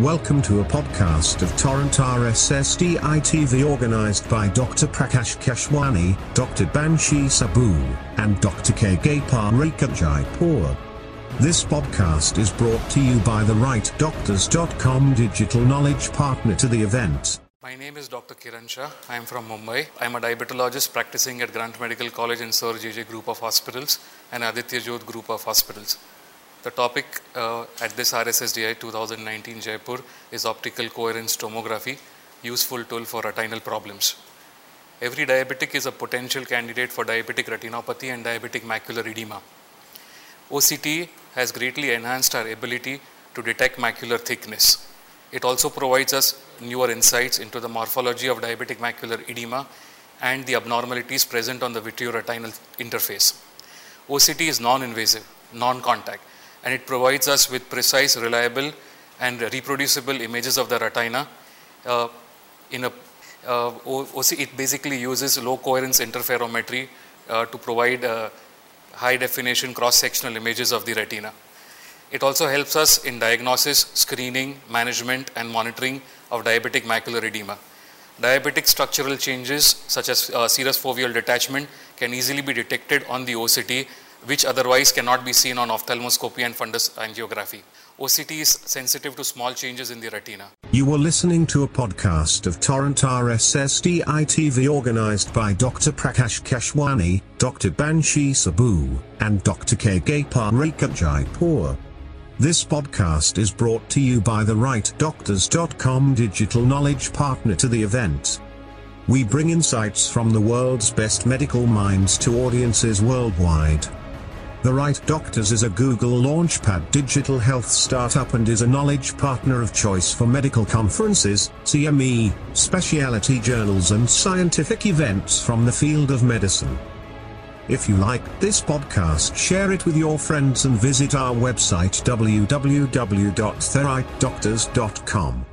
Welcome to a podcast of Torrent RSSDI TV organized by Dr. Prakash Keshwani, Dr. Banshi Saboo, and Dr. K. Gopal Jaipur. This podcast is brought to you by the rightdoctors.com digital knowledge partner to the event. My name is Dr. Kiran Shah. I am from Mumbai. I am a diabetologist practicing at Grant Medical College and Sir JJ Group of Hospitals and Aditya Jyot Group of Hospitals. The topic uh, at this RSSDI 2019 Jaipur is optical coherence tomography, useful tool for retinal problems. Every diabetic is a potential candidate for diabetic retinopathy and diabetic macular edema. OCT has greatly enhanced our ability to detect macular thickness. It also provides us newer insights into the morphology of diabetic macular edema and the abnormalities present on the vitreoretinal interface. OCT is non-invasive, non-contact, and it provides us with precise, reliable, and reproducible images of the retina. Uh, in a uh, OC, it basically uses low coherence interferometry uh, to provide uh, high definition cross sectional images of the retina. It also helps us in diagnosis, screening, management, and monitoring of diabetic macular edema. Diabetic structural changes such as uh, serous foveal detachment can easily be detected on the OCT which otherwise cannot be seen on ophthalmoscopy and fundus angiography. OCT is sensitive to small changes in the retina. You were listening to a podcast of Torrent RSSDI TV organized by Dr. Prakash Keshwani, Dr. Banshi Saboo, and Dr. K. Gopal Jaipur. This podcast is brought to you by the rightdoctors.com digital knowledge partner to the event. We bring insights from the world's best medical minds to audiences worldwide. The Right Doctors is a Google Launchpad digital health startup and is a knowledge partner of choice for medical conferences, CME, specialty journals and scientific events from the field of medicine. If you liked this podcast, share it with your friends and visit our website www.therightdoctors.com.